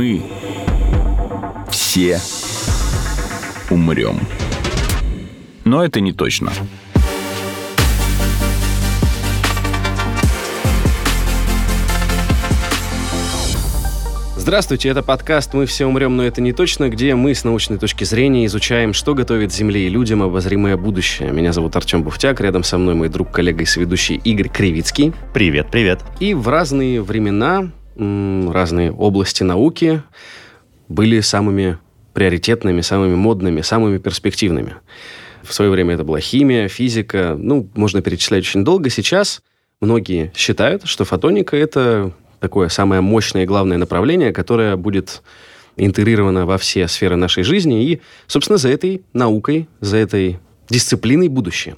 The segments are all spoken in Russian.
Мы все умрем. Но это не точно. Здравствуйте, это подкаст «Мы все умрем, но это не точно», где мы с научной точки зрения изучаем, что готовит Земле и людям обозримое будущее. Меня зовут Артем Буфтяк, рядом со мной мой друг, коллега и соведущий Игорь Кривицкий. Привет, привет. И в разные времена, разные области науки были самыми приоритетными, самыми модными, самыми перспективными. В свое время это была химия, физика, ну, можно перечислять очень долго. Сейчас многие считают, что фотоника – это такое самое мощное и главное направление, которое будет интегрировано во все сферы нашей жизни и, собственно, за этой наукой, за этой дисциплиной будущее.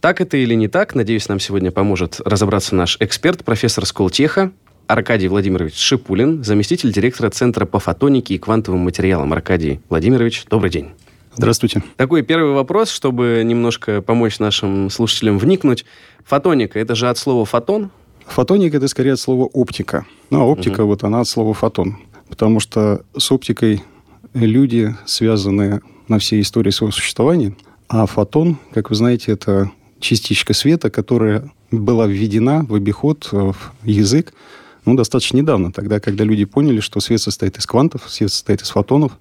Так это или не так, надеюсь, нам сегодня поможет разобраться наш эксперт, профессор Сколтеха, Аркадий Владимирович Шипулин, заместитель директора Центра по фотонике и квантовым материалам. Аркадий Владимирович, добрый день. Здравствуйте. Такой первый вопрос, чтобы немножко помочь нашим слушателям вникнуть. Фотоника – это же от слова «фотон», Фотоника – это скорее от слова оптика. Ну, а оптика, угу. вот она от слова фотон. Потому что с оптикой люди связаны на всей истории своего существования. А фотон, как вы знаете, это частичка света, которая была введена в обиход, в язык, ну, достаточно недавно, тогда, когда люди поняли, что свет состоит из квантов, свет состоит из фотонов.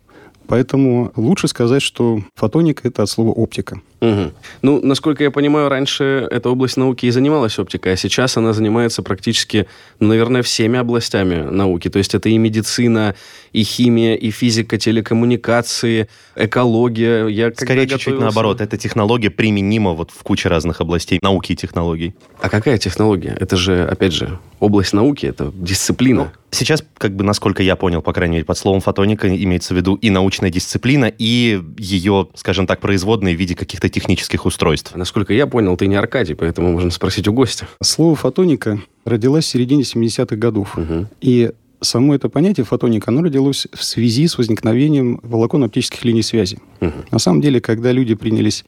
Поэтому лучше сказать, что фотоника – это от слова оптика. Угу. Ну, насколько я понимаю, раньше эта область науки и занималась оптикой, а сейчас она занимается практически, ну, наверное, всеми областями науки. То есть это и медицина, и химия, и физика, телекоммуникации, экология. Я Скорее чуть-чуть готовился... наоборот. Эта технология применима вот в куче разных областей науки и технологий. А какая технология? Это же, опять же, область науки, это дисциплина. Ну, сейчас, как бы, насколько я понял, по крайней мере, под словом фотоника имеется в виду и научная дисциплина, и ее, скажем так, производные в виде каких-то технических устройств. Насколько я понял, ты не Аркадий, поэтому можно спросить у гостя. Слово «фотоника» родилось в середине 70-х годов. Угу. И само это понятие фотоника, оно родилось в связи с возникновением волоконно-оптических линий связи. Угу. На самом деле, когда люди принялись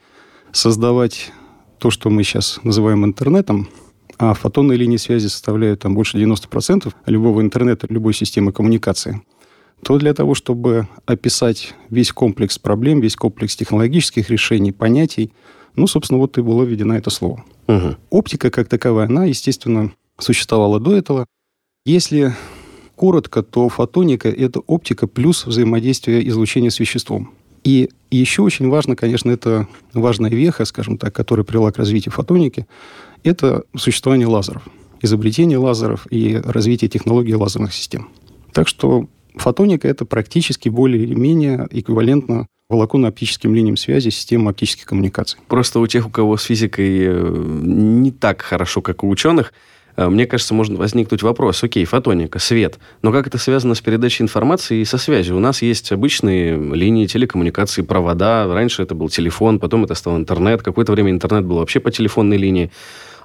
создавать то, что мы сейчас называем интернетом, а фотонные линии связи составляют там больше 90% любого интернета, любой системы коммуникации, то для того, чтобы описать весь комплекс проблем, весь комплекс технологических решений, понятий, ну, собственно, вот и было введено это слово. Угу. Оптика как таковая, она, естественно, существовала до этого. Если коротко, то фотоника – это оптика плюс взаимодействие излучения с веществом. И еще очень важно, конечно, это важная веха, скажем так, которая привела к развитию фотоники, это существование лазеров, изобретение лазеров и развитие технологий лазерных систем. Так что Фотоника – это практически более или менее эквивалентно волоконно-оптическим линиям связи системам оптических коммуникаций. Просто у тех, у кого с физикой э, не так хорошо, как у ученых, э, мне кажется, может возникнуть вопрос. Окей, фотоника, свет. Но как это связано с передачей информации и со связью? У нас есть обычные линии телекоммуникации, провода. Раньше это был телефон, потом это стал интернет. Какое-то время интернет был вообще по телефонной линии.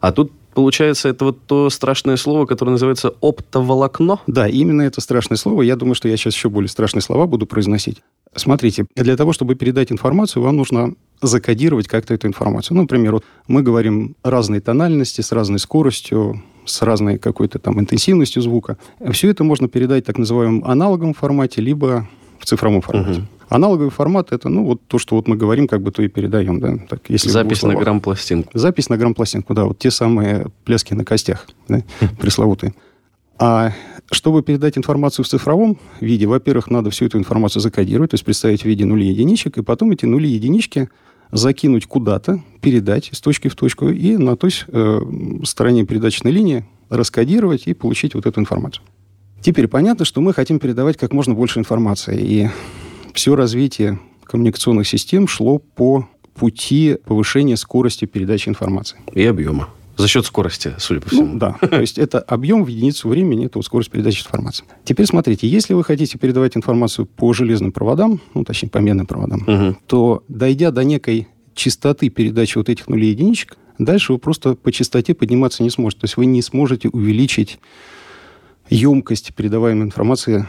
А тут получается, это вот то страшное слово, которое называется оптоволокно? Да, именно это страшное слово. Я думаю, что я сейчас еще более страшные слова буду произносить. Смотрите, для того, чтобы передать информацию, вам нужно закодировать как-то эту информацию. Ну, например, вот мы говорим разной тональности, с разной скоростью, с разной какой-то там интенсивностью звука. Все это можно передать так называемом аналоговом формате, либо в цифровом формате. Угу. Аналоговый формат это, ну, вот то, что вот мы говорим, как бы то и передаем, да. Так, если Запись на грамм-пластинку. Запись на грамм-пластинку, да, вот те самые пляски на костях, да, пресловутые. А чтобы передать информацию в цифровом виде, во-первых, надо всю эту информацию закодировать, то есть представить в виде нулей единичек, и потом эти нули единички закинуть куда-то, передать из точки в точку, и на той э, стороне передачной линии раскодировать и получить вот эту информацию. Теперь понятно, что мы хотим передавать как можно больше информации. И все развитие коммуникационных систем шло по пути повышения скорости передачи информации. И объема. За счет скорости, судя по всему. Ну, да. То есть это объем в единицу времени, это скорость передачи информации. Теперь смотрите, если вы хотите передавать информацию по железным проводам, ну, точнее, по медным проводам, угу. то, дойдя до некой частоты передачи вот этих нулей единичек, дальше вы просто по частоте подниматься не сможете. То есть вы не сможете увеличить емкость передаваемой информации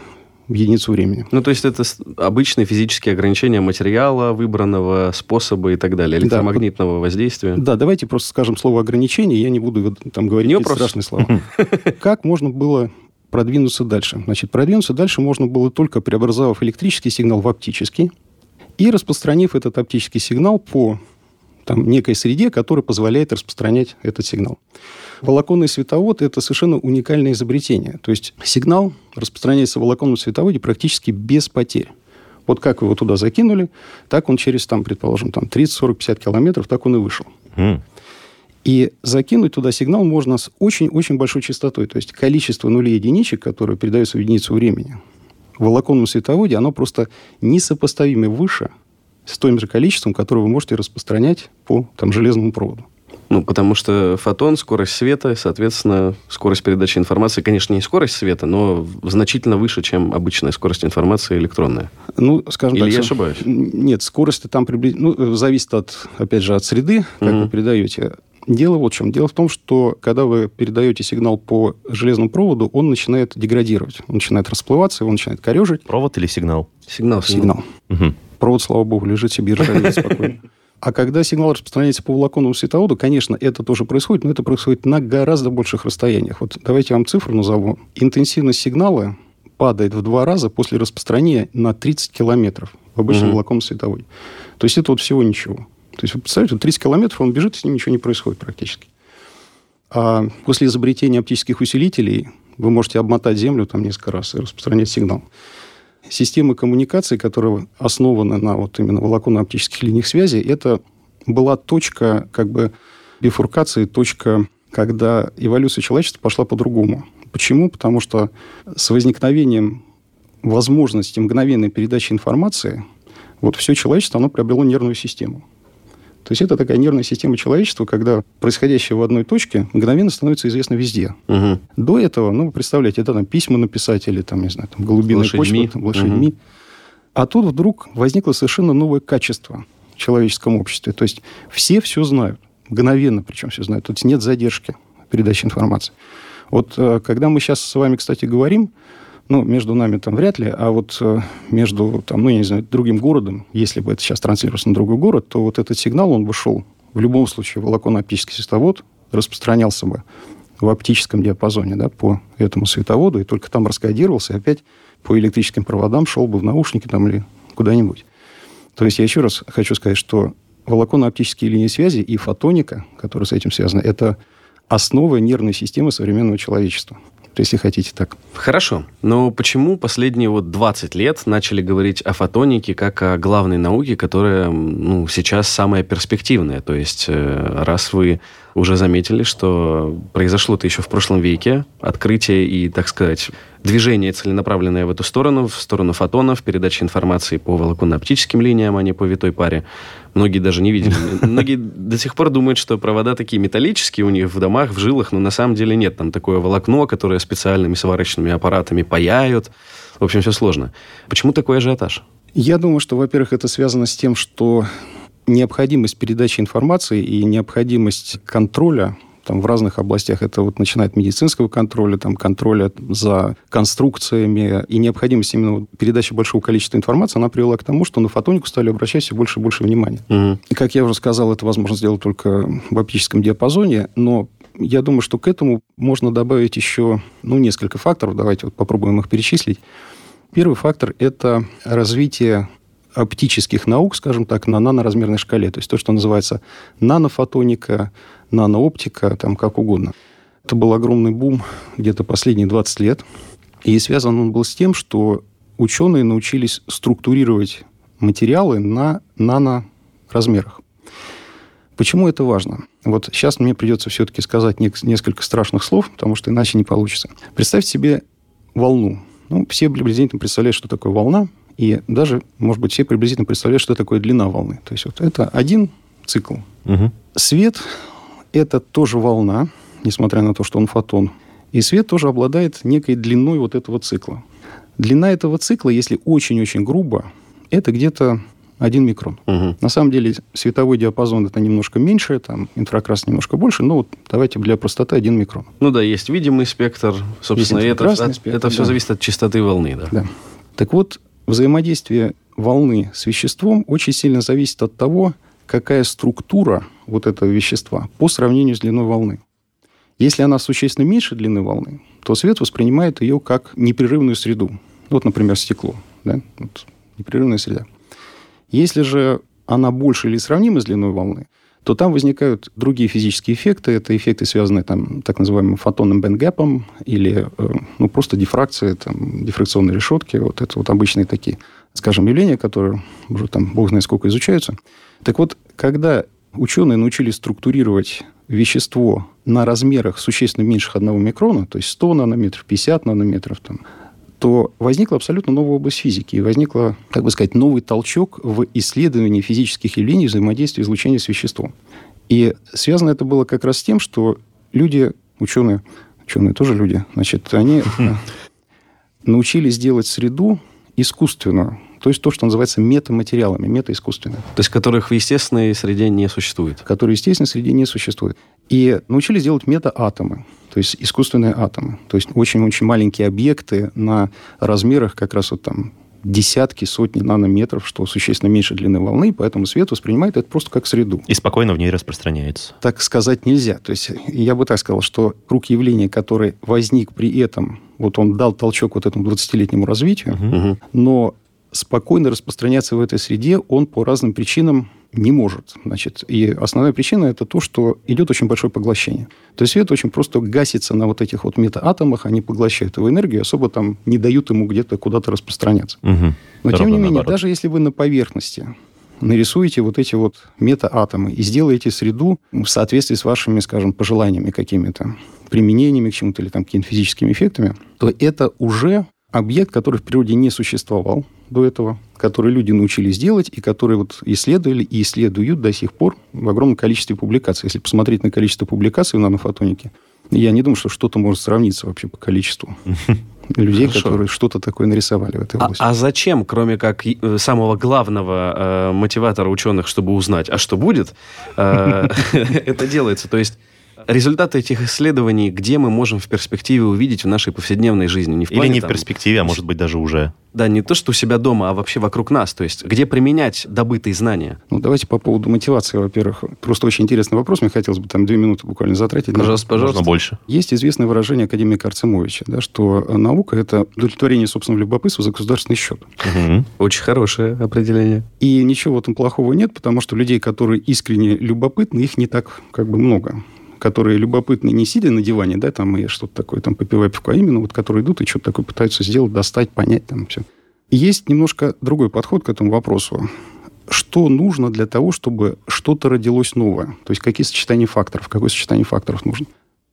единицу времени. Ну, то есть это обычные физические ограничения материала, выбранного способа и так далее, электромагнитного да, воздействия. Да, давайте просто скажем слово ограничение, я не буду там говорить не страшные слова. Как можно было продвинуться дальше. Значит, продвинуться дальше можно было только преобразовав электрический сигнал в оптический и распространив этот оптический сигнал по там, некой среде, которая позволяет распространять этот сигнал. Волоконный световод – это совершенно уникальное изобретение. То есть сигнал распространяется в волоконном световоде практически без потерь. Вот как его туда закинули, так он через, там, предположим, там 30, 40, 50 километров, так он и вышел. Mm. И закинуть туда сигнал можно с очень-очень большой частотой. То есть количество нулей единичек, которые передаются в единицу времени, в волоконном световоде, оно просто несопоставимо выше с тем же количеством, которое вы можете распространять по там, железному проводу. Ну, потому что фотон, скорость света, соответственно, скорость передачи информации, конечно, не скорость света, но значительно выше, чем обычная скорость информации электронная. Ну, скажем Или так... я ошибаюсь? Нет, скорость там приблизительно... Ну, зависит, от, опять же, от среды, как mm-hmm. вы передаете. Дело вот в чем. Дело в том, что когда вы передаете сигнал по железному проводу, он начинает деградировать. Он начинает расплываться, он начинает корежить. Провод или сигнал? Сигнал. Сигнал. Угу. Провод, слава богу, лежит себе ржавеет спокойно. А когда сигнал распространяется по волоконному световоду, конечно, это тоже происходит, но это происходит на гораздо больших расстояниях. Вот давайте я вам цифру назову. Интенсивность сигнала падает в два раза после распространения на 30 километров в обычном угу. волоконном световоде. То есть это вот всего ничего. То есть вы представляете, 30 километров он бежит, с ним ничего не происходит практически. А после изобретения оптических усилителей вы можете обмотать Землю там несколько раз и распространять сигнал. Система коммуникации, которая основана на вот именно волоконно-оптических линиях связи, это была точка как бы бифуркации, точка, когда эволюция человечества пошла по-другому. Почему? Потому что с возникновением возможности мгновенной передачи информации вот все человечество, оно приобрело нервную систему. То есть это такая нервная система человечества, когда происходящее в одной точке мгновенно становится известно везде. Угу. До этого, ну, представляете, это там письма написать или там, не знаю, там голубиная лошадьми. почта, там, лошадьми. Угу. А тут вдруг возникло совершенно новое качество в человеческом обществе. То есть все все знают, мгновенно причем все знают. Тут нет задержки передачи информации. Вот э, когда мы сейчас с вами, кстати, говорим, ну, между нами там вряд ли, а вот э, между, там, ну, я не знаю, другим городом, если бы это сейчас транслировалось на другой город, то вот этот сигнал, он бы шел в любом случае волоконно-оптический световод, распространялся бы в оптическом диапазоне, да, по этому световоду, и только там раскодировался, и опять по электрическим проводам шел бы в наушники там или куда-нибудь. То есть я еще раз хочу сказать, что волоконно-оптические линии связи и фотоника, которые с этим связаны, это основа нервной системы современного человечества если хотите так. Хорошо. Но почему последние вот 20 лет начали говорить о фотонике как о главной науке, которая ну, сейчас самая перспективная? То есть, э, раз вы уже заметили, что произошло это еще в прошлом веке, открытие и, так сказать, движение целенаправленное в эту сторону, в сторону фотонов, передача информации по волоконно-оптическим линиям, а не по витой паре. Многие даже не видели. Многие до сих пор думают, что провода такие металлические у них в домах, в жилах, но на самом деле нет. Там такое волокно, которое специальными сварочными аппаратами паяют. В общем, все сложно. Почему такой ажиотаж? Я думаю, что, во-первых, это связано с тем, что необходимость передачи информации и необходимость контроля там, в разных областях. Это вот начиная от медицинского контроля, там, контроля за конструкциями и необходимость именно передачи большого количества информации, она привела к тому, что на фотонику стали обращать все больше и больше внимания. Угу. И, как я уже сказал, это возможно сделать только в оптическом диапазоне, но я думаю, что к этому можно добавить еще ну, несколько факторов. Давайте вот попробуем их перечислить. Первый фактор – это развитие оптических наук, скажем так, на наноразмерной шкале. То есть то, что называется нанофотоника, нанооптика, там как угодно. Это был огромный бум где-то последние 20 лет. И связан он был с тем, что ученые научились структурировать материалы на наноразмерах. Почему это важно? Вот сейчас мне придется все-таки сказать несколько страшных слов, потому что иначе не получится. Представьте себе волну. Ну, все приблизительно представляют, что такое волна. И даже, может быть, все приблизительно представляют, что такое длина волны. То есть вот это один цикл. Угу. Свет – это тоже волна, несмотря на то, что он фотон. И свет тоже обладает некой длиной вот этого цикла. Длина этого цикла, если очень-очень грубо, это где-то один микрон. Угу. На самом деле световой диапазон это немножко меньше, там инфракрас немножко больше, но вот давайте для простоты один микрон. Ну да, есть видимый спектр, собственно, есть это, спектр, это все да. зависит от частоты волны, да. Да. Так вот, взаимодействие волны с веществом очень сильно зависит от того, какая структура вот этого вещества по сравнению с длиной волны. Если она существенно меньше длины волны, то свет воспринимает ее как непрерывную среду. Вот, например, стекло. Да? Вот, непрерывная среда. Если же она больше или сравнима с длиной волны, то там возникают другие физические эффекты. Это эффекты, связанные там, так называемым фотонным бенгапом или э, ну, просто дифракция, там, дифракционные решетки. Вот это вот обычные такие, скажем, явления, которые уже там бог знает сколько изучаются. Так вот, когда ученые научились структурировать вещество на размерах существенно меньше одного микрона, то есть 100 нанометров, 50 нанометров, там, то возникла абсолютно новая область физики. И возникла, как бы сказать, новый толчок в исследовании физических явлений взаимодействия излучения с веществом. И связано это было как раз с тем, что люди, ученые, ученые тоже люди, значит, они научились делать среду искусственную, то есть то, что называется метаматериалами, метаискусственными. То есть которых в естественной среде не существует. Которые в естественной среде не существуют. И научились делать метаатомы, то есть искусственные атомы. То есть очень-очень маленькие объекты на размерах как раз вот там десятки, сотни нанометров, что существенно меньше длины волны, поэтому свет воспринимает это просто как среду. И спокойно в ней распространяется. Так сказать нельзя. То есть я бы так сказал, что круг явления, который возник при этом, вот он дал толчок вот этому 20-летнему развитию, угу. но спокойно распространяться в этой среде он по разным причинам не может. Значит, и основная причина это то, что идет очень большое поглощение. То есть свет очень просто гасится на вот этих вот метаатомах, они поглощают его энергию, особо там не дают ему где-то куда-то распространяться. Угу. Но Ровно тем не менее, наоборот. даже если вы на поверхности нарисуете вот эти вот метаатомы и сделаете среду в соответствии с вашими, скажем, пожеланиями какими-то, применениями к чему-то или там какими-то физическими эффектами, то это уже объект, который в природе не существовал до этого, который люди научились делать и которые вот исследовали и исследуют до сих пор в огромном количестве публикаций. Если посмотреть на количество публикаций в нанофотонике, я не думаю, что что-то может сравниться вообще по количеству людей, Хорошо. которые что-то такое нарисовали в этой а, области. А, а зачем, кроме как э, самого главного э, мотиватора ученых, чтобы узнать, а что будет, э, это делается? То есть результаты этих исследований, где мы можем в перспективе увидеть в нашей повседневной жизни? Не в плане, Или не там, в перспективе, а может быть даже уже. Да, не то, что у себя дома, а вообще вокруг нас. То есть, где применять добытые знания? Ну, давайте по поводу мотивации, во-первых. Просто очень интересный вопрос. Мне хотелось бы там две минуты буквально затратить. Пожалуйста, да? пожалуйста. Можно больше. Есть известное выражение академика Арцемовича, да, что наука – это удовлетворение собственного любопытства за государственный счет. Угу. Очень хорошее определение. И ничего в этом плохого нет, потому что людей, которые искренне любопытны, их не так как бы много которые любопытны, не сидя на диване, да, там, и что-то такое, там, попивая пивко, а именно вот, которые идут и что-то такое пытаются сделать, достать, понять, там, все. есть немножко другой подход к этому вопросу. Что нужно для того, чтобы что-то родилось новое? То есть, какие сочетания факторов, какое сочетание факторов нужно?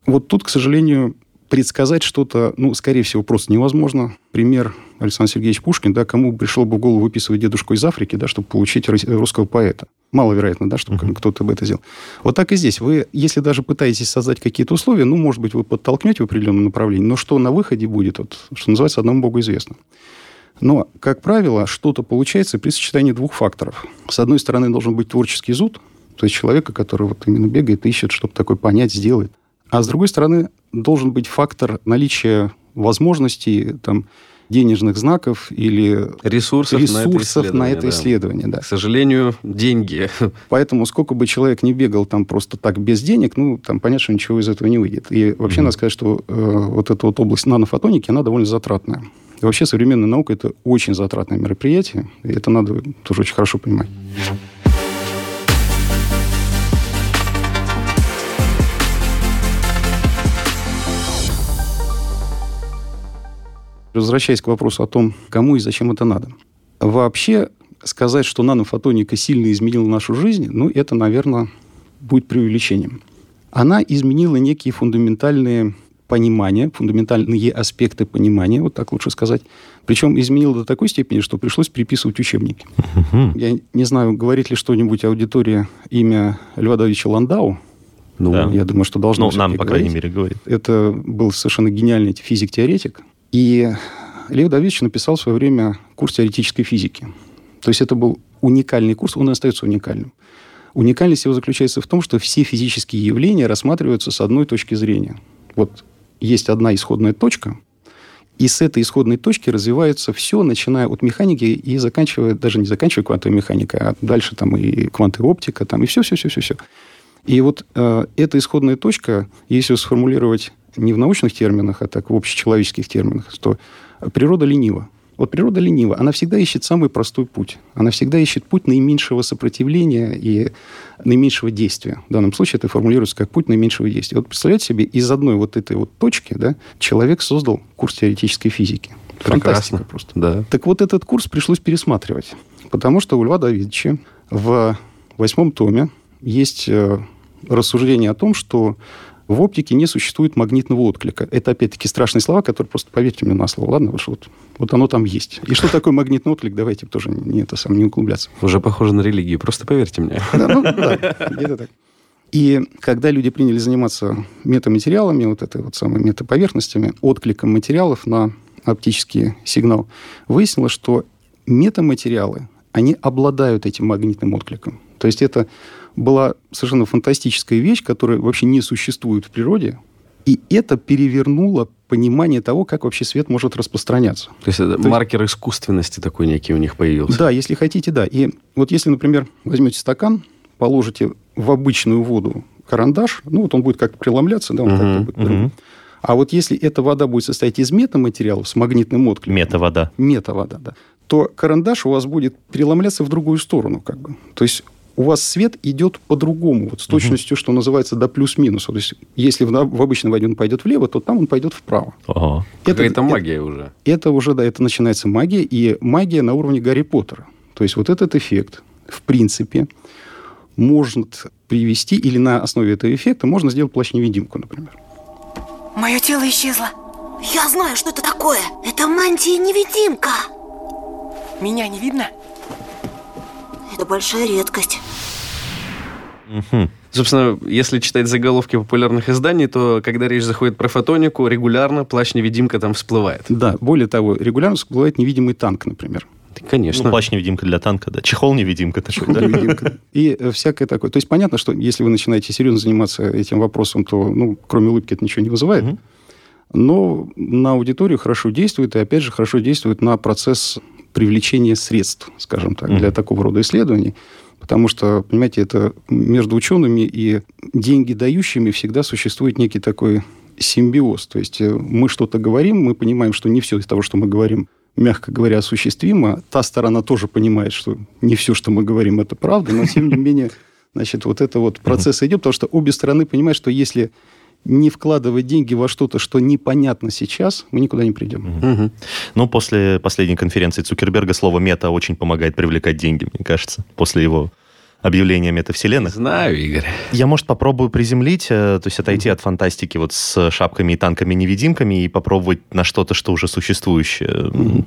Вот тут, к сожалению, предсказать что-то, ну, скорее всего, просто невозможно. Пример Александр Сергеевич Пушкин, да, кому пришло бы в голову выписывать дедушку из Африки, да, чтобы получить русского поэта. Маловероятно, да, чтобы uh-huh. кто-то бы это сделал. Вот так и здесь. Вы, если даже пытаетесь создать какие-то условия, ну, может быть, вы подтолкнете в определенном направлении, но что на выходе будет, вот, что называется, одному Богу известно. Но, как правило, что-то получается при сочетании двух факторов. С одной стороны, должен быть творческий зуд, то есть человека, который вот именно бегает, ищет, чтобы такое понять, сделать. А с другой стороны, должен быть фактор наличия возможностей, там, денежных знаков или ресурсов, ресурсов на это исследование. На это исследование да. К сожалению, деньги. Поэтому сколько бы человек не бегал там просто так без денег, ну, там понятно, что ничего из этого не выйдет. И вообще mm-hmm. надо сказать, что э, вот эта вот область нанофотоники, она довольно затратная. И вообще современная наука – это очень затратное мероприятие, и это надо тоже очень хорошо понимать. Возвращаясь к вопросу о том, кому и зачем это надо. Вообще сказать, что нанофотоника сильно изменила нашу жизнь, ну, это, наверное, будет преувеличением. Она изменила некие фундаментальные понимания, фундаментальные аспекты понимания, вот так лучше сказать. Причем изменила до такой степени, что пришлось переписывать учебники. Я не знаю, говорит ли что-нибудь аудитория имя Льва Давидовича Ландау. Ну, да. я думаю, что должно Ну, нам, по крайней мере, говорит. Это был совершенно гениальный физик-теоретик, и Лев Давидович написал в свое время курс теоретической физики. То есть это был уникальный курс, он и остается уникальным. Уникальность его заключается в том, что все физические явления рассматриваются с одной точки зрения. Вот есть одна исходная точка, и с этой исходной точки развивается все, начиная от механики и заканчивая, даже не заканчивая квантовой механикой, а дальше там и квантовая оптика, там и все-все-все-все-все. И вот э, эта исходная точка, если сформулировать не в научных терминах, а так в общечеловеческих терминах, что природа ленива. Вот природа ленива, она всегда ищет самый простой путь. Она всегда ищет путь наименьшего сопротивления и наименьшего действия. В данном случае это формулируется как путь наименьшего действия. Вот представляете себе, из одной вот этой вот точки да, человек создал курс теоретической физики. Прекрасно. просто. Да. Так вот этот курс пришлось пересматривать. Потому что у Льва Давидовича в восьмом томе есть э, рассуждение о том, что в оптике не существует магнитного отклика. Это, опять-таки, страшные слова, которые просто поверьте мне на слово. Ладно, вот, вот оно там есть. И что такое магнитный отклик, давайте тоже не, это сам, не углубляться. Уже похоже на религию, просто поверьте мне. Да, ну, да, где-то так. И когда люди приняли заниматься метаматериалами, вот этой вот самой метаповерхностями, откликом материалов на оптический сигнал, выяснилось, что метаматериалы, они обладают этим магнитным откликом. То есть это была совершенно фантастическая вещь, которая вообще не существует в природе, и это перевернуло понимание того, как вообще свет может распространяться. То есть это То маркер есть... искусственности такой некий у них появился. Да, если хотите, да. И вот если, например, возьмете стакан, положите в обычную воду карандаш, ну вот он будет как преломляться, да, он uh-huh, как-то будет. Uh-huh. А вот если эта вода будет состоять из метаматериалов с магнитным откликом... Метавода. Метавода, да. То карандаш у вас будет переломляться в другую сторону, как бы. То есть у вас свет идет по-другому, вот с точностью, угу. что называется, до плюс-минус. То есть, если в, в обычном воде он пойдет влево, то там он пойдет вправо. Ага. Это, это магия это, уже. Это уже, да, это начинается магия, и магия на уровне Гарри Поттера. То есть, вот этот эффект, в принципе, может привести, или на основе этого эффекта можно сделать плащ-невидимку, например. Мое тело исчезло. Я знаю, что это такое. Это мантия-невидимка. Меня не видно? Это большая редкость. Угу. Собственно, если читать заголовки популярных изданий, то когда речь заходит про фотонику, регулярно плащ-невидимка там всплывает. Да, более того, регулярно всплывает невидимый танк, например. Конечно. Ну, плащ-невидимка для танка, да. Чехол-невидимка такой, Чехол да? невидимка. И э, всякое такое. То есть понятно, что если вы начинаете серьезно заниматься этим вопросом, то, ну, кроме улыбки это ничего не вызывает. Угу. Но на аудиторию хорошо действует, и, опять же, хорошо действует на процесс привлечения средств, скажем так, для такого рода исследований. Потому что, понимаете, это между учеными и деньги дающими всегда существует некий такой симбиоз. То есть э, мы что-то говорим, мы понимаем, что не все из того, что мы говорим, мягко говоря, осуществимо. Та сторона тоже понимает, что не все, что мы говорим, это правда, но тем не менее, значит, вот это вот процесс идет, потому что обе стороны понимают, что если не вкладывать деньги во что-то, что непонятно сейчас, мы никуда не придем. Угу. Ну, после последней конференции Цукерберга слово «мета» очень помогает привлекать деньги, мне кажется, после его объявления метавселенных. Знаю, Игорь. Я, может, попробую приземлить, э, то есть отойти mm-hmm. от фантастики вот с шапками и танками-невидимками и попробовать на что-то, что уже существующее. Mm-hmm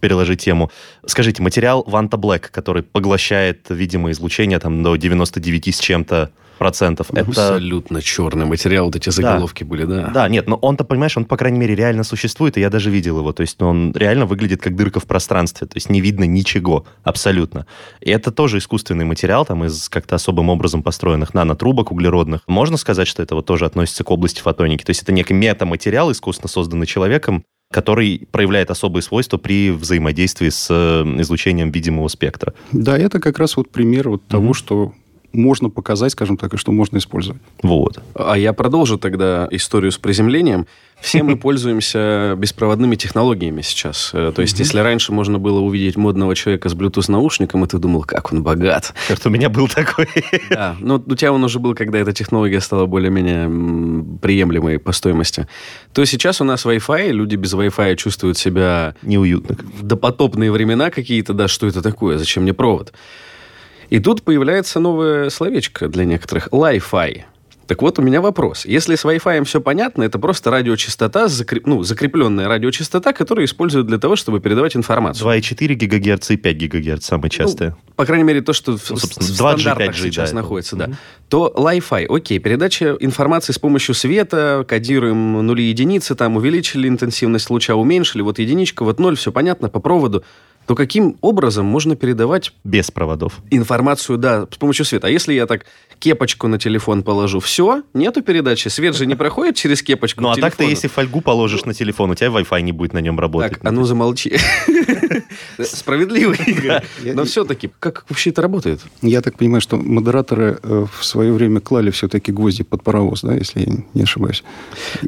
переложить тему. Скажите, материал Ванта Black, который поглощает видимое излучение там до 99 с чем-то процентов. Это абсолютно черный материал, вот эти заголовки да. были, да. Да, нет, но он-то, понимаешь, он, по крайней мере, реально существует, и я даже видел его. То есть ну, он реально выглядит как дырка в пространстве, то есть не видно ничего абсолютно. И это тоже искусственный материал, там из как-то особым образом построенных нанотрубок углеродных. Можно сказать, что это вот тоже относится к области фотоники. То есть это некий метаматериал, искусственно созданный человеком, который проявляет особые свойства при взаимодействии с э, излучением видимого спектра. Да, это как раз вот пример вот mm-hmm. того, что можно показать, скажем так, и что можно использовать. Вот. А я продолжу тогда историю с приземлением. Все мы пользуемся беспроводными технологиями сейчас. Э, то есть, если раньше можно было увидеть модного человека с Bluetooth-наушником, и ты думал, как он богат. Как у меня был такой. Да, но у тебя он уже был, когда эта технология стала более-менее приемлемой по стоимости. То сейчас у нас Wi-Fi, люди без Wi-Fi чувствуют себя... Неуютно. В допотопные времена какие-то, да, что это такое, зачем мне провод? И тут появляется новое словечко для некоторых – Li-Fi. Так вот, у меня вопрос. Если с Wi-Fi все понятно, это просто радиочастота, закреп... ну, закрепленная радиочастота, которую используют для того, чтобы передавать информацию. 2,4 ГГц и 5 ГГц самые частые. Ну, по крайней мере, то, что ну, в, в стандартах 5G, сейчас да, находится, это. да. То Li-Fi, окей, передача информации с помощью света, кодируем нули единицы, там увеличили интенсивность луча, уменьшили, вот единичка, вот ноль, все понятно, по проводу. То каким образом можно передавать... Без проводов. Информацию, да, с помощью света. А если я так кепочку на телефон положу, все, нету передачи, свет же не проходит через кепочку Ну, а так-то, если фольгу положишь на телефон, у тебя Wi-Fi не будет на нем работать. Так, а ну замолчи. Справедливо, Игорь. Но все-таки, как вообще это работает? Я так понимаю, что модераторы э, в свое время клали все-таки гвозди под паровоз, да, если я не ошибаюсь.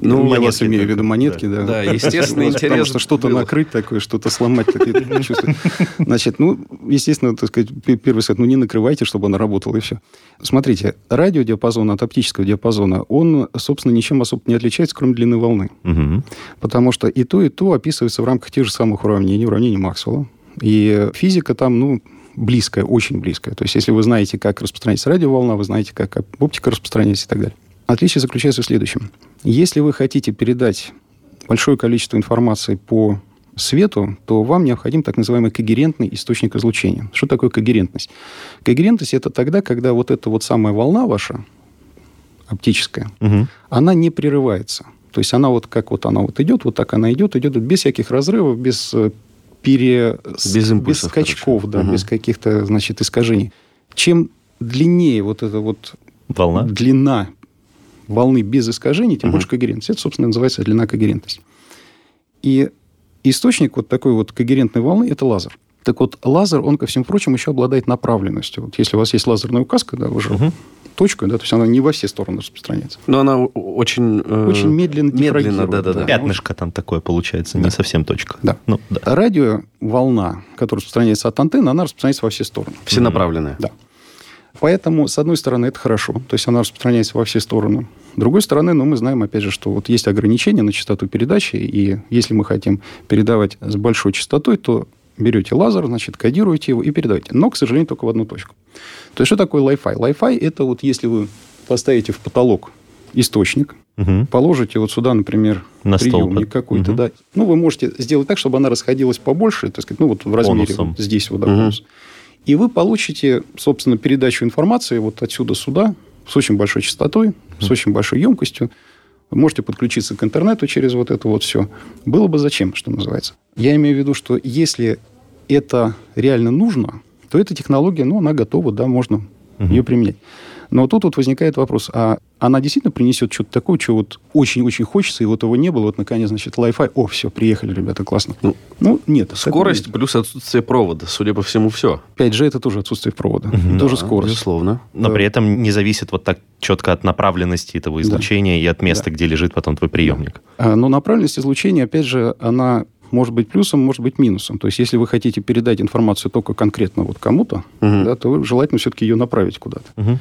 Ну, я вас имею в виду монетки, да. Да, естественно, интересно. Потому что что-то накрыть такое, что-то сломать, чувства. Значит, ну, естественно, так сказать, первый сказать, ну, не накрывайте, чтобы она работала, и все. Смотрите, радиодиапазон от оптического диапазона, он, собственно, ничем особо не отличается, кроме длины волны. Угу. Потому что и то, и то описывается в рамках тех же самых уравнений, уравнений Максвелла. И физика там, ну, близкая, очень близкая. То есть, если вы знаете, как распространяется радиоволна, вы знаете, как оптика распространяется и так далее. Отличие заключается в следующем. Если вы хотите передать большое количество информации по свету, то вам необходим так называемый когерентный источник излучения. Что такое когерентность? Когерентность – это тогда, когда вот эта вот самая волна ваша, оптическая, угу. она не прерывается. То есть она вот как вот она вот идет, вот так она идет, идет без всяких разрывов, без э, пере... Без импульсов, без скачков, короче. да, угу. без каких-то, значит, искажений. Чем длиннее вот эта вот Волна? длина волны без искажений, тем угу. больше когерентность. Это, собственно, называется длина когерентности. И источник вот такой вот когерентной волны – это лазер. Так вот, лазер, он, ко всему прочему, еще обладает направленностью. Вот если у вас есть лазерная указка, да, вы же угу. точка, да, то есть она не во все стороны распространяется. Но она очень... Э, очень медленно Медленно, да-да-да. Пятнышко там такое получается, да. не совсем точка. Да. Ну, да. Радиоволна, которая распространяется от антенны, она распространяется во все стороны. Все направленные. Да. Поэтому, с одной стороны, это хорошо. То есть она распространяется во все стороны. С другой стороны, ну, мы знаем, опять же, что вот есть ограничения на частоту передачи, и если мы хотим передавать с большой частотой, то берете лазер, значит, кодируете его и передаете. Но, к сожалению, только в одну точку. То есть, что такое Wi-Fi? Wi-Fi – это вот если вы поставите в потолок источник, угу. положите вот сюда, например, На приемник какой-то, угу. да. Ну, вы можете сделать так, чтобы она расходилась побольше, так сказать, ну, вот в размере вот здесь вот, да, угу. И вы получите, собственно, передачу информации вот отсюда сюда с очень большой частотой, с очень большой емкостью. Вы можете подключиться к интернету через вот это вот все. Было бы зачем, что называется. Я имею в виду, что если это реально нужно, то эта технология, ну, она готова, да, можно угу. ее применять. Но тут вот возникает вопрос, а она действительно принесет что-то такое, что вот очень-очень хочется, и вот его не было, вот наконец, значит, Wi-Fi, о, все, приехали, ребята, классно. Ну, ну нет. Скорость нет. плюс отсутствие провода, судя по всему, все. 5G это тоже отсутствие провода, угу. тоже да, скорость. Безусловно. Но да. при этом не зависит вот так четко от направленности этого излучения да. и от места, да. где лежит потом твой приемник. Да. А, но направленность излучения, опять же, она может быть плюсом, может быть минусом. То есть, если вы хотите передать информацию только конкретно вот кому-то, угу. да, то желательно все-таки ее направить куда-то. Угу.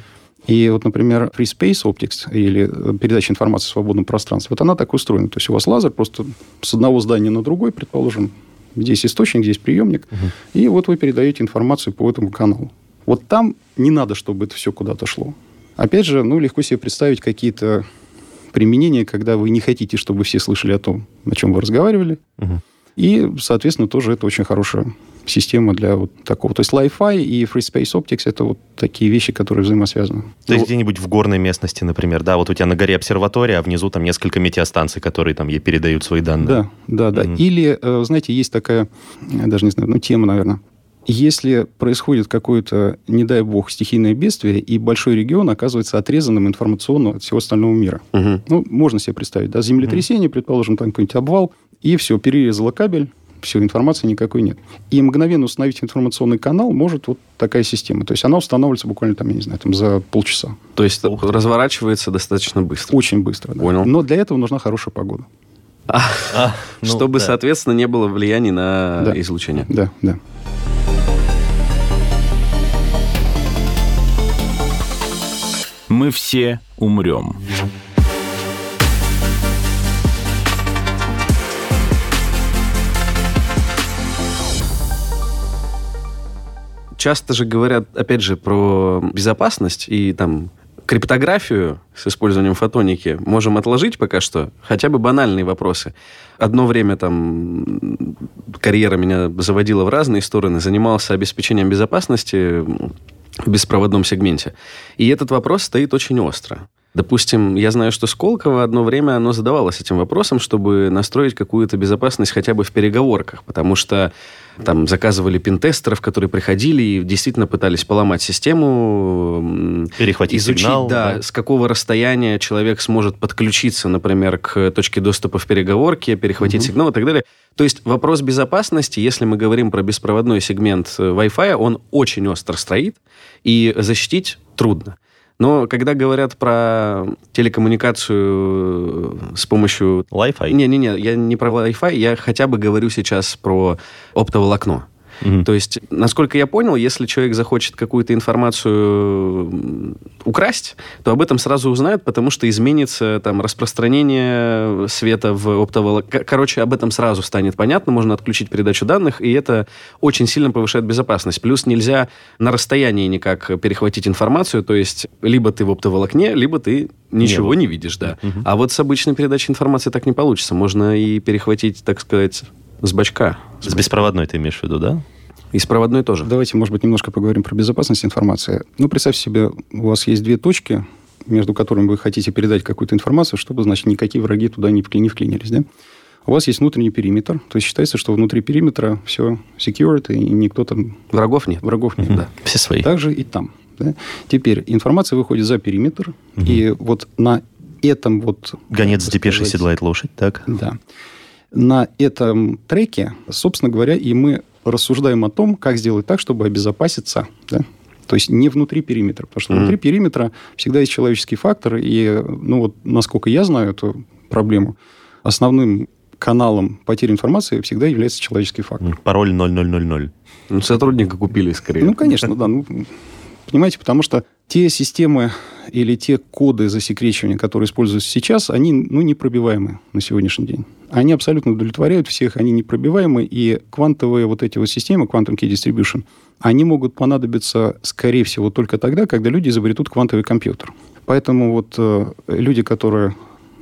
И вот, например, Free Space Optics или э, передача информации в свободном пространстве, вот она так устроена. То есть у вас лазер просто с одного здания на другой, предположим, здесь источник, здесь приемник, угу. и вот вы передаете информацию по этому каналу. Вот там не надо, чтобы это все куда-то шло. Опять же, ну, легко себе представить какие-то применения, когда вы не хотите, чтобы все слышали о том, о чем вы разговаривали. Угу. И, соответственно, тоже это очень хорошая система для вот такого. То есть Li-Fi и Free Space Optics это вот такие вещи, которые взаимосвязаны. То есть ну, где-нибудь в горной местности, например, да, вот у тебя на горе обсерватория, а внизу там несколько метеостанций, которые там ей передают свои данные. Да, да, да. Mm-hmm. Или, э, знаете, есть такая, я даже не знаю, ну, тема, наверное. Если происходит какое-то, не дай бог, стихийное бедствие, и большой регион оказывается отрезанным информационно от всего остального мира. Угу. Ну, можно себе представить, да, землетрясение, угу. предположим, там какой-нибудь обвал, и все, перерезало кабель, все, информации никакой нет. И мгновенно установить информационный канал может вот такая система. То есть она устанавливается буквально там, я не знаю, там за полчаса. То есть Ух. разворачивается достаточно быстро? Очень быстро, да. Понял. Но для этого нужна хорошая погода. А, а, ну, чтобы, да. соответственно, не было влияния на да. излучение. Да, да. Мы все умрем. Часто же говорят, опять же, про безопасность и там криптографию с использованием фотоники можем отложить пока что. Хотя бы банальные вопросы. Одно время там карьера меня заводила в разные стороны. Занимался обеспечением безопасности в беспроводном сегменте. И этот вопрос стоит очень остро. Допустим, я знаю, что Сколково одно время оно задавалось этим вопросом, чтобы настроить какую-то безопасность хотя бы в переговорках, потому что там заказывали пентестеров, которые приходили и действительно пытались поломать систему, перехватить изучить, сигнал, да, да. с какого расстояния человек сможет подключиться, например, к точке доступа в переговорке, перехватить угу. сигнал и так далее. То есть вопрос безопасности, если мы говорим про беспроводной сегмент э, Wi-Fi, он очень остро стоит, и защитить трудно. Но когда говорят про телекоммуникацию с помощью... Wi-Fi? Не-не-не, я не про Wi-Fi, я хотя бы говорю сейчас про оптоволокно. Mm-hmm. То есть, насколько я понял, если человек захочет какую-то информацию украсть, то об этом сразу узнают, потому что изменится там распространение света в оптоволокне. Короче, об этом сразу станет понятно, можно отключить передачу данных, и это очень сильно повышает безопасность. Плюс нельзя на расстоянии никак перехватить информацию, то есть либо ты в оптоволокне, либо ты ничего не, не видишь, да. Mm-hmm. А вот с обычной передачей информации так не получится. Можно и перехватить, так сказать, с бачка. С, с беспроводной ты имеешь в виду, да? И с проводной тоже. Давайте, может быть, немножко поговорим про безопасность информации. Ну, представьте себе, у вас есть две точки, между которыми вы хотите передать какую-то информацию, чтобы, значит, никакие враги туда не, не вклинились, да? У вас есть внутренний периметр, то есть считается, что внутри периметра все secured, и никто там... Врагов нет. Врагов нет, да. Все свои. Также и там. Да? Теперь информация выходит за периметр, угу. и вот на этом вот... Гонец с депешей седлает лошадь, так? Да. На этом треке, собственно говоря, и мы рассуждаем о том, как сделать так, чтобы обезопаситься. Да? То есть не внутри периметра. Потому что mm-hmm. внутри периметра всегда есть человеческий фактор. И, ну вот, насколько я знаю эту проблему, основным каналом потери информации всегда является человеческий фактор. Пароль 0000. Ну, сотрудника купили скорее. Ну, конечно, да. Ну, понимаете, потому что те системы или те коды засекречивания, которые используются сейчас, они ну, непробиваемы на сегодняшний день. Они абсолютно удовлетворяют всех, они непробиваемы, и квантовые вот эти вот системы, Quantum Key Distribution, они могут понадобиться, скорее всего, только тогда, когда люди изобретут квантовый компьютер. Поэтому вот э, люди, которые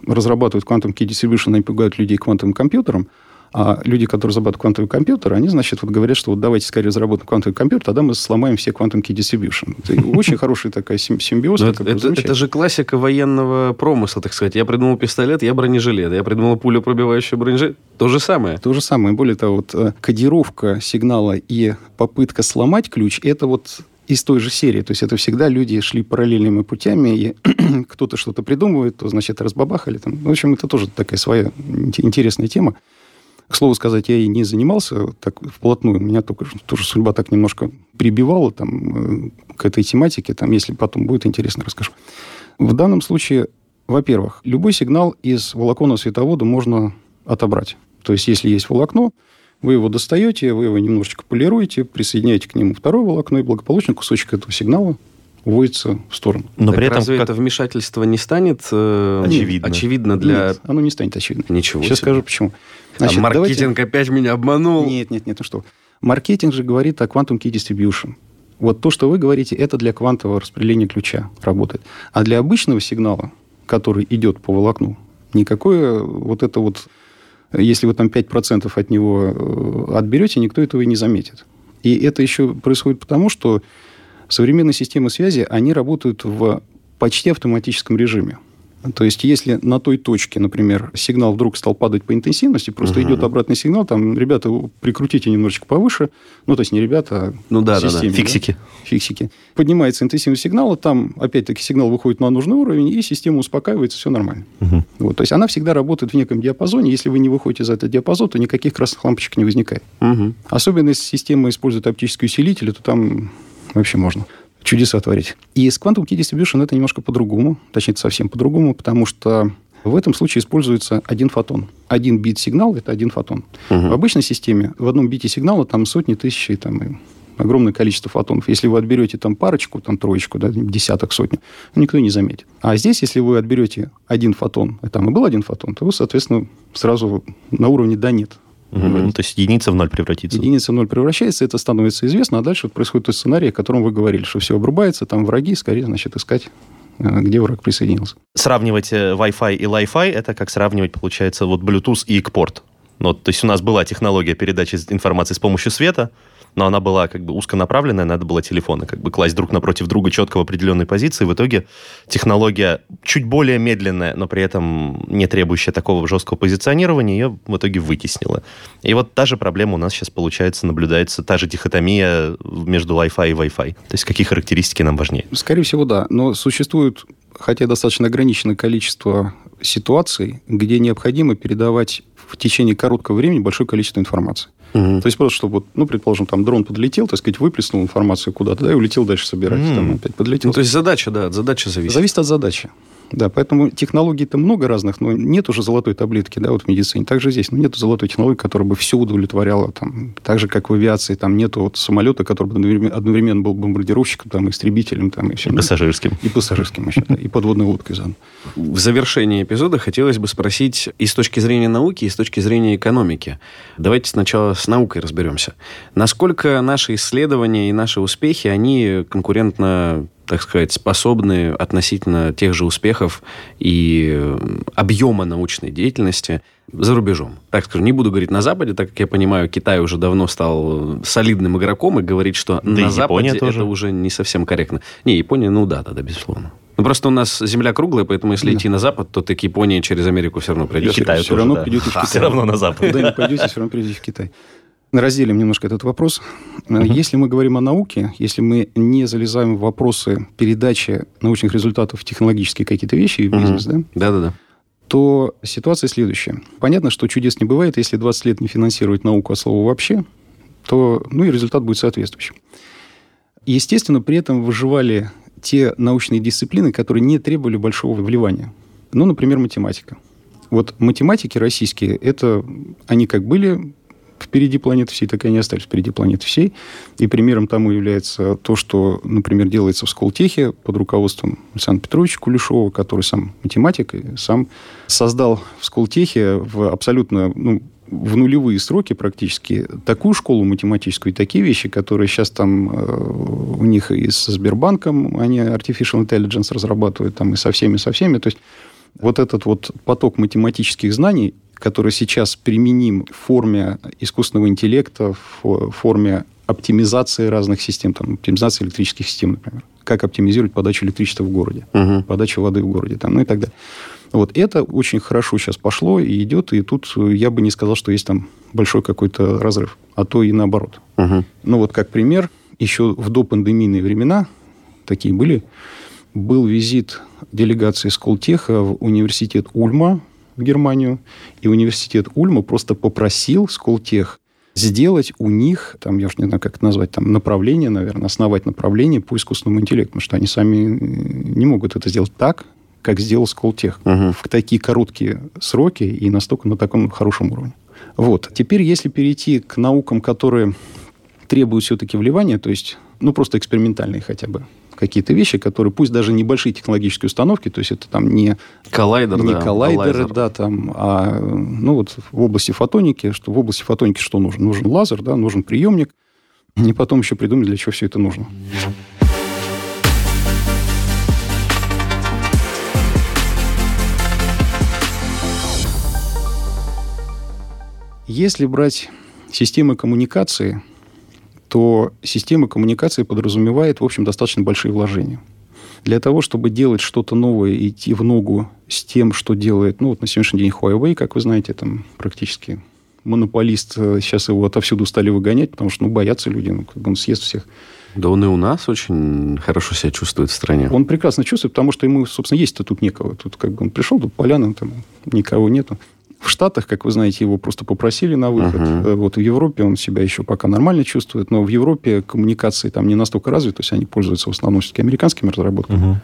разрабатывают Quantum Key Distribution, они пугают людей квантовым компьютером, а люди, которые разрабатывают квантовый компьютер, они, значит, вот говорят, что вот давайте скорее разработаем квантовый компьютер, тогда мы сломаем все key distribution. Это очень хороший такой симбиоз. Это, это, это же классика военного промысла, так сказать. Я придумал пистолет, я бронежилет. Я придумал пулю, пробивающую бронежилет. То же самое. То же самое. Более того, вот э, кодировка сигнала и попытка сломать ключ, это вот из той же серии. То есть это всегда люди шли параллельными путями, и кто-то что-то придумывает, то, значит, разбабахали. Там. В общем, это тоже такая своя интересная тема. К слову сказать, я и не занимался так вплотную. Меня только тоже судьба так немножко прибивала там, э, к этой тематике. Там, если потом будет интересно, расскажу. В данном случае, во-первых, любой сигнал из волоконного световода можно отобрать. То есть, если есть волокно, вы его достаете, вы его немножечко полируете, присоединяете к нему второе волокно, и благополучно кусочек этого сигнала уводится в сторону. Но так при этом разве как... это вмешательство не станет э, очевидно. очевидно для... Нет, оно не станет очевидно. Ничего Сейчас себе. скажу, почему. Значит, а маркетинг давайте... опять меня обманул. Нет, нет, нет, ну что. Маркетинг же говорит о Quantum Key Distribution. Вот то, что вы говорите, это для квантового распределения ключа работает. А для обычного сигнала, который идет по волокну, никакое вот это вот... Если вы там 5% от него э, отберете, никто этого и не заметит. И это еще происходит потому, что современные системы связи, они работают в почти автоматическом режиме. То есть, если на той точке, например, сигнал вдруг стал падать по интенсивности, просто угу. идет обратный сигнал, там, ребята, прикрутите немножечко повыше, ну, то есть, не ребята, а ну, да, системе, да, да. Фиксики. Да? Фиксики. Поднимается интенсивность сигнала, там, опять-таки, сигнал выходит на нужный уровень, и система успокаивается, все нормально. Угу. Вот, то есть, она всегда работает в неком диапазоне. Если вы не выходите из этого диапазона, то никаких красных лампочек не возникает. Угу. Особенно, если система использует оптические усилители, то там вообще можно чудеса творить. И с Quantum Key Distribution это немножко по-другому, точнее, совсем по-другому, потому что в этом случае используется один фотон. Один бит сигнал – это один фотон. Угу. В обычной системе в одном бите сигнала там сотни, тысячи, там, огромное количество фотонов. Если вы отберете там парочку, там троечку, да, десяток, сотни, никто не заметит. А здесь, если вы отберете один фотон, и там и был один фотон, то вы, соответственно, сразу на уровне «да, нет». Угу. Ну, то есть единица в ноль превратится. Единица в ноль превращается, это становится известно, а дальше вот происходит тот сценарий, о котором вы говорили, что все обрубается, там враги, скорее, значит, искать э, где враг присоединился. Сравнивать э, Wi-Fi и Li-Fi, это как сравнивать, получается, вот Bluetooth и ECPort. Ну, то есть у нас была технология передачи информации с помощью света, но она была как бы узконаправленная, надо было телефоны как бы класть друг напротив друга четко в определенной позиции. В итоге технология чуть более медленная, но при этом не требующая такого жесткого позиционирования, ее в итоге вытеснила. И вот та же проблема у нас сейчас получается, наблюдается, та же дихотомия между Wi-Fi и Wi-Fi. То есть какие характеристики нам важнее? Скорее всего, да. Но существует, хотя достаточно ограниченное количество ситуаций, где необходимо передавать в течение короткого времени большое количество информации. Угу. То есть просто, чтобы, ну, предположим, там дрон подлетел, так сказать, выплеснул информацию куда-то, да, и улетел дальше собирать, угу. там опять подлетел. Ну, то есть задача, да, от задачи зависит. Зависит от задачи. Да, поэтому технологий-то много разных, но нет уже золотой таблетки, да, вот в медицине. Также здесь, ну, нет золотой технологии, которая бы все удовлетворяла, там, так же, как в авиации, там, нету вот самолета, который бы одновременно был бомбардировщиком, там, истребителем, там, и все. И пассажирским. И пассажирским еще, да, и подводной лодкой заодно. В завершении эпизода хотелось бы спросить и с точки зрения науки, и с точки зрения экономики. Давайте сначала с наукой разберемся. Насколько наши исследования и наши успехи, они конкурентно так сказать, способны относительно тех же успехов и э, объема научной деятельности за рубежом. Так скажу, не буду говорить на Западе, так как я понимаю, Китай уже давно стал солидным игроком, и говорить, что да на Западе тоже. это уже не совсем корректно. Не, Япония, ну да, да, да, безусловно. Ну, просто у нас земля круглая, поэтому если да. идти на запад, то ты к Японии через Америку все равно придешь. И Китай все равно да. придете в Китай. Все равно на запад. Куда не пойдете, все равно придете в Китай. Разделим немножко этот вопрос. Uh-huh. Если мы говорим о науке, если мы не залезаем в вопросы передачи научных результатов в технологические какие-то вещи и в бизнес, uh-huh. да? Да-да-да. То ситуация следующая. Понятно, что чудес не бывает. Если 20 лет не финансировать науку от слова вообще, то ну, и результат будет соответствующим. Естественно, при этом выживали те научные дисциплины, которые не требовали большого вливания. Ну, например, математика. Вот математики российские, это они как были впереди планеты всей, так и они остались впереди планеты всей. И примером тому является то, что, например, делается в Сколтехе под руководством Александра Петровича Кулешова, который сам математик и сам создал в Сколтехе в абсолютно ну, в нулевые сроки практически такую школу математическую и такие вещи, которые сейчас там э, у них и со Сбербанком, они Artificial Intelligence разрабатывают там и со всеми, со всеми. То есть вот этот вот поток математических знаний который сейчас применим в форме искусственного интеллекта, в форме оптимизации разных систем, там, оптимизации электрических систем, например. Как оптимизировать подачу электричества в городе, угу. подачу воды в городе, там, ну и так далее. Вот это очень хорошо сейчас пошло и идет, и тут я бы не сказал, что есть там большой какой-то разрыв, а то и наоборот. Угу. Ну вот как пример, еще в допандемийные времена такие были, был визит делегации Сколтеха в университет Ульма в Германию, и университет Ульма просто попросил Сколтех сделать у них, там, я уж не знаю, как это назвать, там, направление, наверное, основать направление по искусственному интеллекту, потому что они сами не могут это сделать так, как сделал Сколтех угу. в такие короткие сроки и настолько на таком хорошем уровне. Вот. Теперь, если перейти к наукам, которые требуют все-таки вливания, то есть, ну, просто экспериментальные хотя бы, какие-то вещи, которые, пусть даже небольшие технологические установки, то есть это там не, Коллайдер, не да, коллайдеры, да, там, а ну вот в области фотоники, что в области фотоники что нужно? Нужен лазер, да, нужен приемник, и потом еще придумать, для чего все это нужно. Если брать системы коммуникации, то система коммуникации подразумевает, в общем, достаточно большие вложения. Для того, чтобы делать что-то новое и идти в ногу с тем, что делает, ну, вот на сегодняшний день Huawei, как вы знаете, там практически монополист, сейчас его отовсюду стали выгонять, потому что, ну, боятся люди, ну, как бы он съест всех. Да он и у нас очень хорошо себя чувствует в стране. Он прекрасно чувствует, потому что ему, собственно, есть-то тут некого. Тут как бы он пришел, тут поляна, там никого нету. В Штатах, как вы знаете, его просто попросили на выход. Uh-huh. Вот в Европе он себя еще пока нормально чувствует, но в Европе коммуникации там не настолько развиты, то есть они пользуются в основном все-таки американскими разработками. Uh-huh.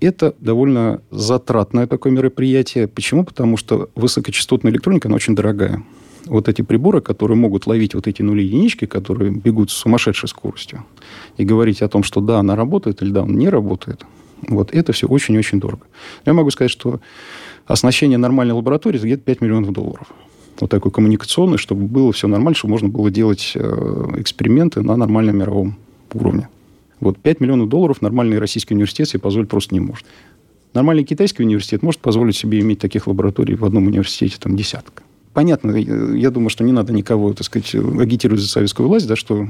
Это довольно затратное такое мероприятие. Почему? Потому что высокочастотная электроника, она очень дорогая. Вот эти приборы, которые могут ловить вот эти нули единички, которые бегут с сумасшедшей скоростью, и говорить о том, что да, она работает или да, она не работает, вот это все очень-очень дорого. Я могу сказать, что оснащение нормальной лаборатории где-то 5 миллионов долларов. Вот такой коммуникационный, чтобы было все нормально, чтобы можно было делать э, эксперименты на нормальном мировом уровне. Вот 5 миллионов долларов нормальный российский университет себе позволить просто не может. Нормальный китайский университет может позволить себе иметь таких лабораторий в одном университете там десятка. понятно, я думаю, что не надо никого, так сказать, агитировать за советскую власть, да, что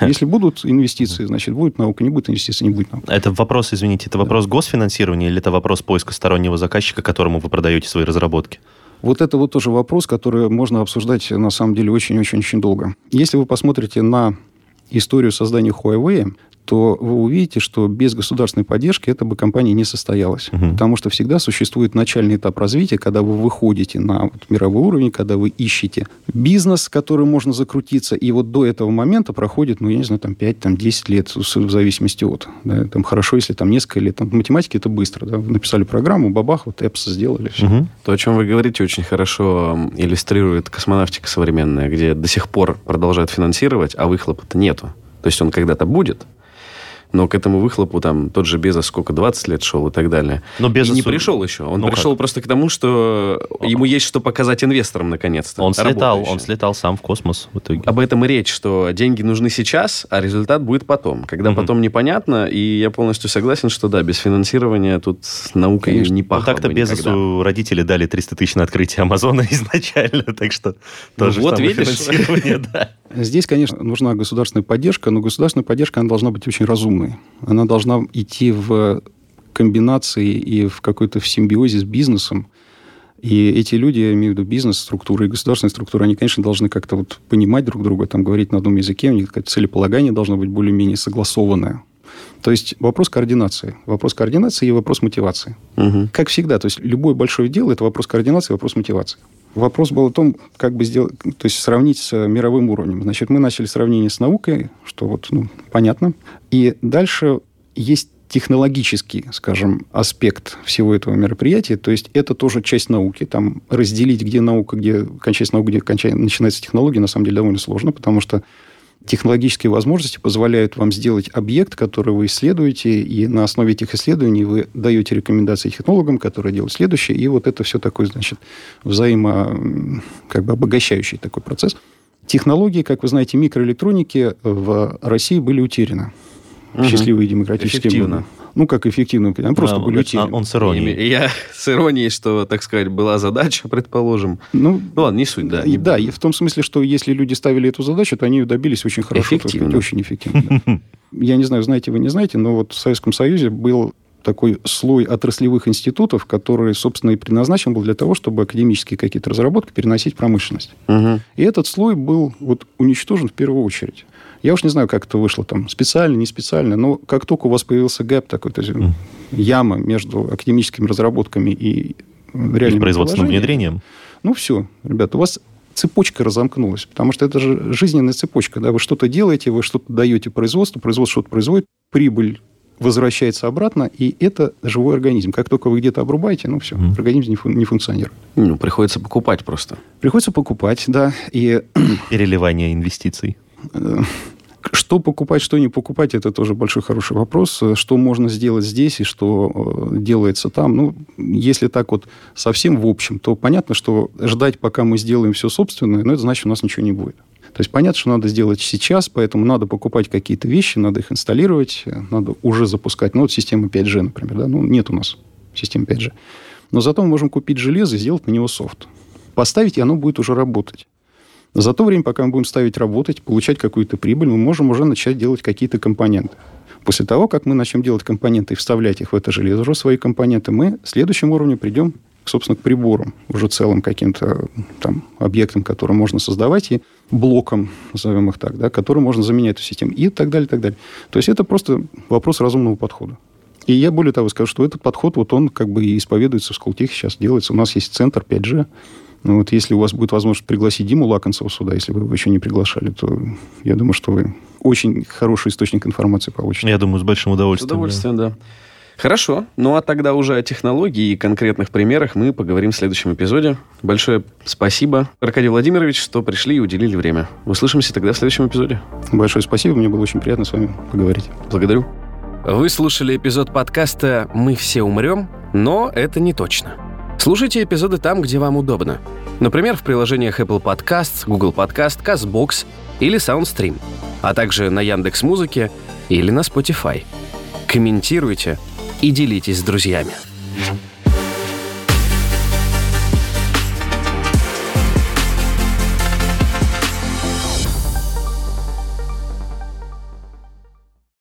если будут инвестиции, значит, будет наука, не будет инвестиций, не будет науки. Это вопрос, извините, это вопрос госфинансирования или это вопрос поиска стороннего заказчика, которому вы продаете свои разработки? Вот это вот тоже вопрос, который можно обсуждать, на самом деле, очень-очень-очень долго. Если вы посмотрите на историю создания Huawei, то вы увидите, что без государственной поддержки эта бы компания не состоялась. Угу. Потому что всегда существует начальный этап развития, когда вы выходите на вот мировой уровень, когда вы ищете бизнес, который можно закрутиться, и вот до этого момента проходит, ну, я не знаю, там 5-10 там, лет, в зависимости от. Да, там хорошо, если там несколько лет. Там, в математике это быстро. Да, вы написали программу, бабах, вот эпс сделали, все. Угу. То, о чем вы говорите, очень хорошо иллюстрирует космонавтика современная, где до сих пор продолжают финансировать, а выхлопа-то нету. То есть он когда-то будет, но к этому выхлопу там тот же Безос сколько, 20 лет шел и так далее. Но Безос... И не пришел еще. Он ну пришел как? просто к тому, что ему есть что показать инвесторам наконец-то. Он слетал, он слетал сам в космос в итоге. Об этом и речь, что деньги нужны сейчас, а результат будет потом. Когда угу. потом непонятно, и я полностью согласен, что да, без финансирования тут наукой Конечно. не пахло ну, Так-то Безосу родители дали 300 тысяч на открытие Амазона изначально, так что тоже ну, вот видишь. финансирование, да. Здесь, конечно, нужна государственная поддержка, но государственная поддержка, она должна быть очень разумной. Она должна идти в комбинации и в какой-то в симбиозе с бизнесом. И эти люди, я имею в виду бизнес-структуры и государственные структуры, они, конечно, должны как-то вот понимать друг друга, там, говорить на одном языке, у них целеполагание должно быть более-менее согласованное. То есть вопрос координации. Вопрос координации и вопрос мотивации. Угу. Как всегда, то есть любое большое дело – это вопрос координации, вопрос мотивации. Вопрос был о том, как бы сделать, то есть сравнить с мировым уровнем. Значит, мы начали сравнение с наукой, что вот, ну, понятно. И дальше есть технологический, скажем, аспект всего этого мероприятия. То есть это тоже часть науки. Там разделить, где наука, где кончается наука, где кончается, начинается технология, на самом деле довольно сложно, потому что технологические возможности позволяют вам сделать объект, который вы исследуете, и на основе этих исследований вы даете рекомендации технологам, которые делают следующее, и вот это все такой, значит, взаимо, как бы обогащающий такой процесс. Технологии, как вы знаете, микроэлектроники в России были утеряны. Угу. Счастливые демократические Эффективно. Ну, как эффективно. Они просто а, были утеряны. Он с иронией. Я с иронией, что, так сказать, была задача, предположим. Ну, ну ладно, не суть, да. И, да, и в том смысле, что если люди ставили эту задачу, то они ее добились очень хорошо. Эффективно. Сказать, очень эффективно. Да. Я не знаю, знаете вы, не знаете, но вот в Советском Союзе был такой слой отраслевых институтов, который, собственно, и предназначен был для того, чтобы академические какие-то разработки переносить в промышленность. Угу. И этот слой был вот уничтожен в первую очередь. Я уж не знаю, как это вышло там, специально, не специально, но как только у вас появился гэп такой, то есть mm. яма между академическими разработками и реальным производственным внедрением, ну все, ребята, у вас цепочка разомкнулась, потому что это же жизненная цепочка, да, вы что-то делаете, вы что-то даете производству, производство что-то производит, прибыль возвращается обратно, и это живой организм. Как только вы где-то обрубаете, ну все, mm. организм не, фун- не функционирует. Ну, приходится покупать просто. Приходится покупать, да. И... Переливание инвестиций. Э, что покупать, что не покупать, это тоже большой хороший вопрос. Что можно сделать здесь и что э, делается там. Ну, если так вот совсем в общем, то понятно, что ждать, пока мы сделаем все собственное, ну, это значит, у нас ничего не будет. То есть понятно, что надо сделать сейчас, поэтому надо покупать какие-то вещи, надо их инсталлировать, надо уже запускать. Ну, вот система 5G, например, да, ну, нет у нас системы 5G. Но зато мы можем купить железо и сделать на него софт. Поставить, и оно будет уже работать. За то время, пока мы будем ставить работать, получать какую-то прибыль, мы можем уже начать делать какие-то компоненты. После того, как мы начнем делать компоненты и вставлять их в это железо, свои компоненты, мы в следующем уровне придем, собственно, к приборам, уже целым каким-то там объектам, которые можно создавать, и блокам, назовем их так, да, которые можно заменять эту систему, и так далее, и так далее. То есть это просто вопрос разумного подхода. И я более того скажу, что этот подход, вот он как бы и исповедуется в Сколтехе, сейчас делается. У нас есть центр 5G, ну, вот если у вас будет возможность пригласить Диму Лаконцева сюда, если вы его еще не приглашали, то я думаю, что вы очень хороший источник информации получите. Я думаю, с большим удовольствием. С удовольствием, да. да. Хорошо. Ну, а тогда уже о технологии и конкретных примерах мы поговорим в следующем эпизоде. Большое спасибо, Аркадий Владимирович, что пришли и уделили время. Услышимся тогда в следующем эпизоде. Большое спасибо. Мне было очень приятно с вами поговорить. Благодарю. Вы слушали эпизод подкаста «Мы все умрем», но это не точно. Слушайте эпизоды там, где вам удобно. Например, в приложениях Apple Podcasts, Google Podcast, CastBox или SoundStream, а также на Яндекс Музыке или на Spotify. Комментируйте и делитесь с друзьями.